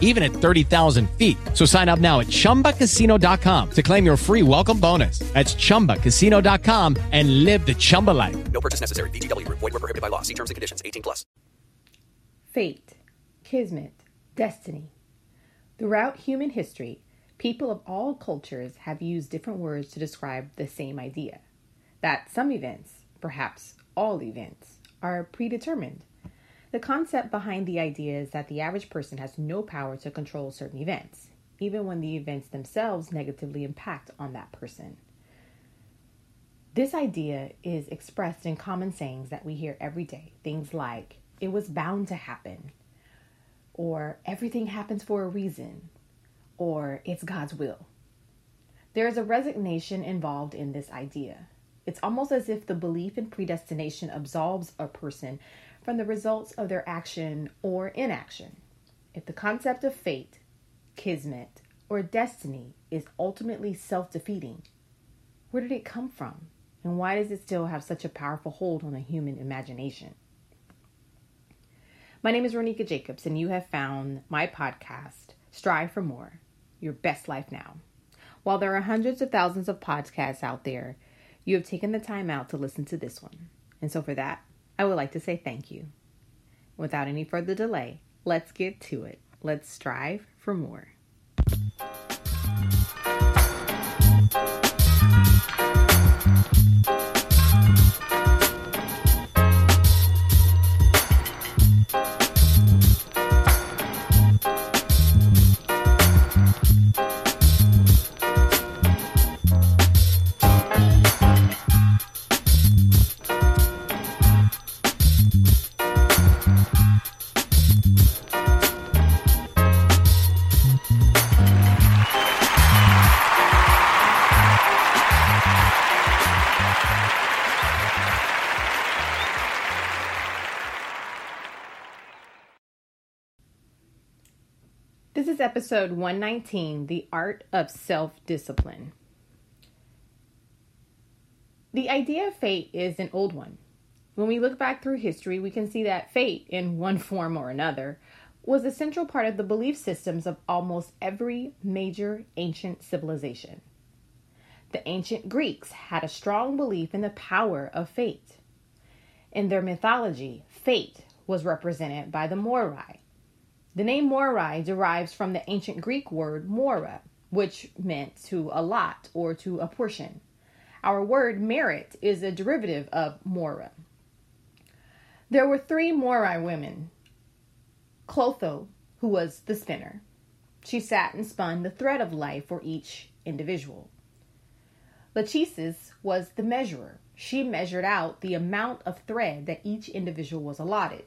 even at 30,000 feet. So sign up now at chumbacasino.com to claim your free welcome bonus. That's chumbacasino.com and live the Chumba life. No purchase necessary. VGW Group. Void were prohibited by law. See terms and conditions. 18 plus. Fate, kismet, destiny. Throughout human history, people of all cultures have used different words to describe the same idea that some events, perhaps all events, are predetermined. The concept behind the idea is that the average person has no power to control certain events, even when the events themselves negatively impact on that person. This idea is expressed in common sayings that we hear every day. Things like, it was bound to happen, or everything happens for a reason, or it's God's will. There is a resignation involved in this idea. It's almost as if the belief in predestination absolves a person from the results of their action or inaction. If the concept of fate, kismet, or destiny is ultimately self defeating, where did it come from? And why does it still have such a powerful hold on the human imagination? My name is Ronika Jacobs, and you have found my podcast, Strive for More Your Best Life Now. While there are hundreds of thousands of podcasts out there, you have taken the time out to listen to this one. And so, for that, I would like to say thank you. Without any further delay, let's get to it. Let's strive for more. Episode 119 The Art of Self Discipline. The idea of fate is an old one. When we look back through history, we can see that fate, in one form or another, was a central part of the belief systems of almost every major ancient civilization. The ancient Greeks had a strong belief in the power of fate. In their mythology, fate was represented by the Moirai, the name Moirai derives from the ancient Greek word mora, which meant to allot or to apportion. Our word merit is a derivative of mora. There were three Moirai women. Clotho, who was the spinner. She sat and spun the thread of life for each individual. Lachesis was the measurer. She measured out the amount of thread that each individual was allotted.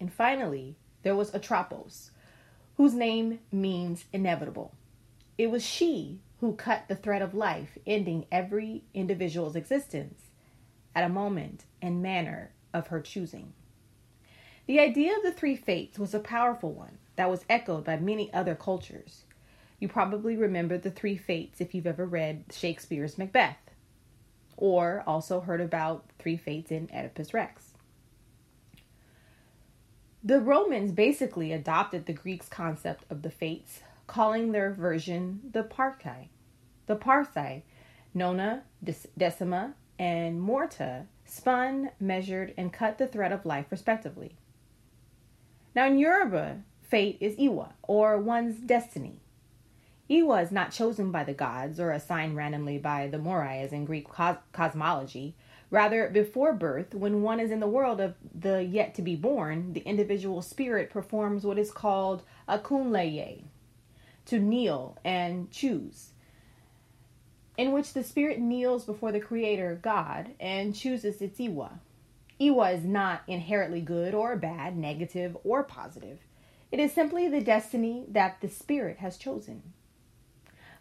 And finally, there was Atropos, whose name means inevitable. It was she who cut the thread of life, ending every individual's existence at a moment and manner of her choosing. The idea of the three fates was a powerful one that was echoed by many other cultures. You probably remember the three fates if you've ever read Shakespeare's Macbeth, or also heard about three fates in Oedipus Rex. The Romans basically adopted the Greeks' concept of the fates, calling their version the Parcae. The Parcae, Nona, Decima, and Morta, spun, measured, and cut the thread of life respectively. Now in Yoruba, fate is Iwa, or one's destiny. Iwa is not chosen by the gods or assigned randomly by the Moirai as in Greek cos- cosmology, Rather, before birth, when one is in the world of the yet to be born, the individual spirit performs what is called a kunleye, to kneel and choose, in which the spirit kneels before the Creator God and chooses its Iwa. Iwa is not inherently good or bad, negative or positive. It is simply the destiny that the spirit has chosen.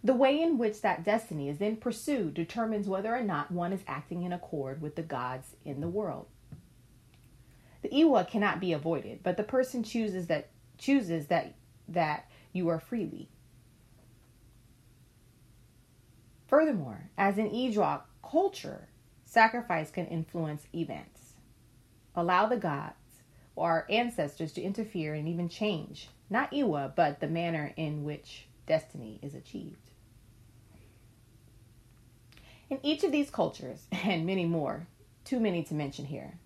The way in which that destiny is then pursued determines whether or not one is acting in accord with the gods in the world. The Iwa cannot be avoided, but the person chooses that chooses that that you are freely. Furthermore, as in Ewok culture, sacrifice can influence events. Allow the gods or our ancestors to interfere and even change, not Iwa, but the manner in which destiny is achieved. In each of these cultures, and many more, too many to mention here,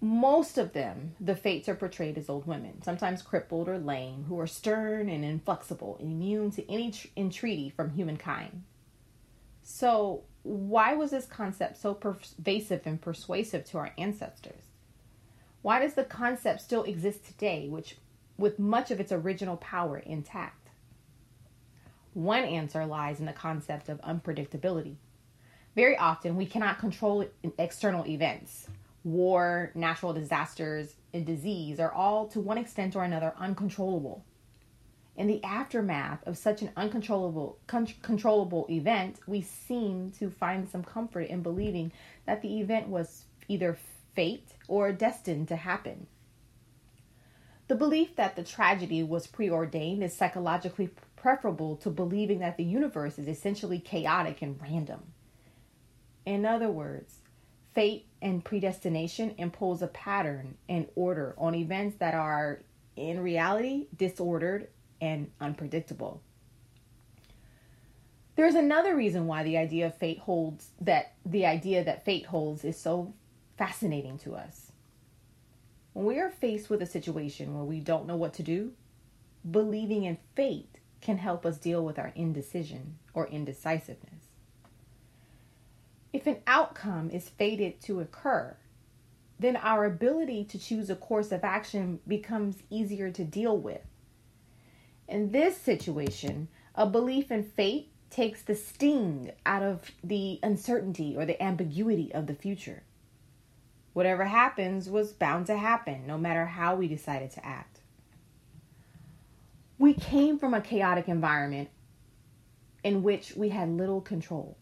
most of them, the fates are portrayed as old women, sometimes crippled or lame, who are stern and inflexible immune to any tr- entreaty from humankind. So, why was this concept so pervasive and persuasive to our ancestors? Why does the concept still exist today, which with much of its original power intact? One answer lies in the concept of unpredictability. Very often, we cannot control external events, war, natural disasters, and disease are all to one extent or another uncontrollable. In the aftermath of such an uncontrollable con- controllable event, we seem to find some comfort in believing that the event was either fate or destined to happen. The belief that the tragedy was preordained is psychologically preferable to believing that the universe is essentially chaotic and random. In other words, Fate and predestination impose a pattern and order on events that are, in reality, disordered and unpredictable. There's another reason why the idea of fate holds that the idea that fate holds is so fascinating to us. When we are faced with a situation where we don't know what to do, believing in fate can help us deal with our indecision or indecisiveness. If an outcome is fated to occur, then our ability to choose a course of action becomes easier to deal with. In this situation, a belief in fate takes the sting out of the uncertainty or the ambiguity of the future. Whatever happens was bound to happen, no matter how we decided to act. We came from a chaotic environment in which we had little control.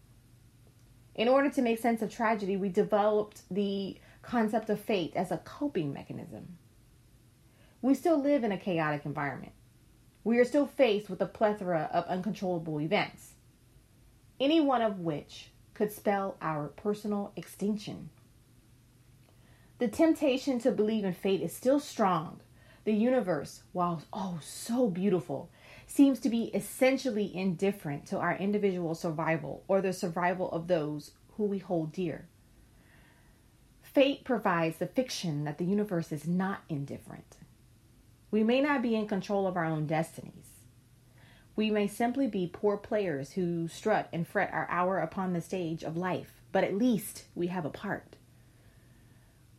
In order to make sense of tragedy, we developed the concept of fate as a coping mechanism. We still live in a chaotic environment. We are still faced with a plethora of uncontrollable events, any one of which could spell our personal extinction. The temptation to believe in fate is still strong. The universe, while oh so beautiful, seems to be essentially indifferent to our individual survival or the survival of those who we hold dear. Fate provides the fiction that the universe is not indifferent. We may not be in control of our own destinies. We may simply be poor players who strut and fret our hour upon the stage of life, but at least we have a part.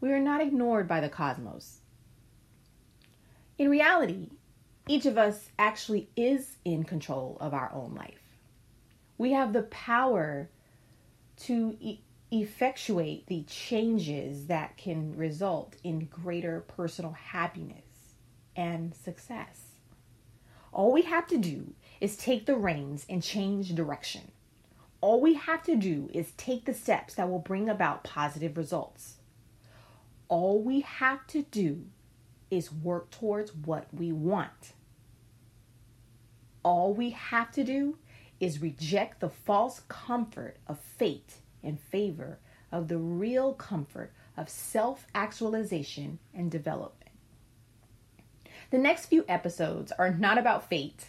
We are not ignored by the cosmos. In reality, each of us actually is in control of our own life. We have the power to e- effectuate the changes that can result in greater personal happiness and success. All we have to do is take the reins and change direction. All we have to do is take the steps that will bring about positive results. All we have to do is work towards what we want. All we have to do is reject the false comfort of fate in favor of the real comfort of self actualization and development. The next few episodes are not about fate,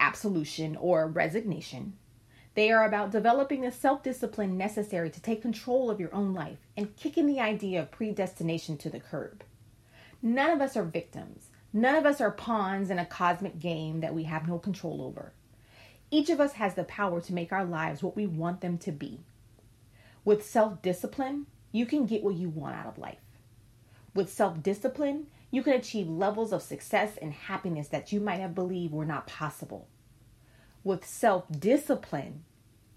absolution, or resignation. They are about developing the self discipline necessary to take control of your own life and kicking the idea of predestination to the curb. None of us are victims. None of us are pawns in a cosmic game that we have no control over. Each of us has the power to make our lives what we want them to be. With self discipline, you can get what you want out of life. With self discipline, you can achieve levels of success and happiness that you might have believed were not possible. With self discipline,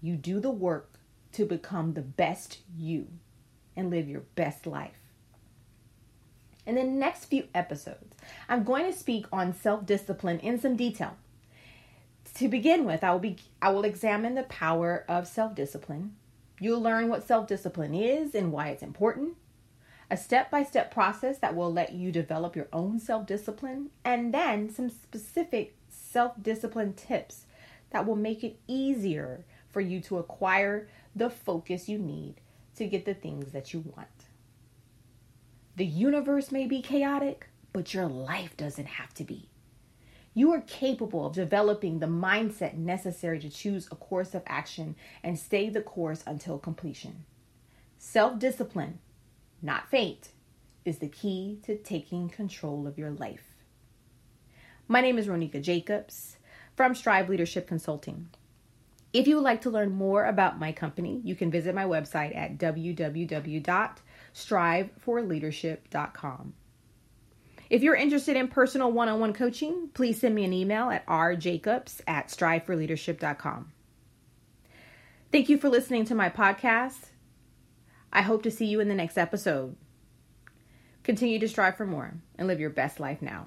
you do the work to become the best you and live your best life. In the next few episodes, I'm going to speak on self-discipline in some detail. To begin with, I will be I will examine the power of self-discipline. You'll learn what self-discipline is and why it's important. a step by step process that will let you develop your own self discipline, and then some specific self discipline tips that will make it easier for you to acquire the focus you need to get the things that you want. The universe may be chaotic, but your life doesn't have to be. You are capable of developing the mindset necessary to choose a course of action and stay the course until completion. Self discipline not fate, is the key to taking control of your life. My name is Ronika Jacobs from Strive Leadership Consulting. If you would like to learn more about my company, you can visit my website at www.striveforleadership.com. If you're interested in personal one on one coaching, please send me an email at rjacobs at striveforleadership.com. Thank you for listening to my podcast. I hope to see you in the next episode. Continue to strive for more and live your best life now.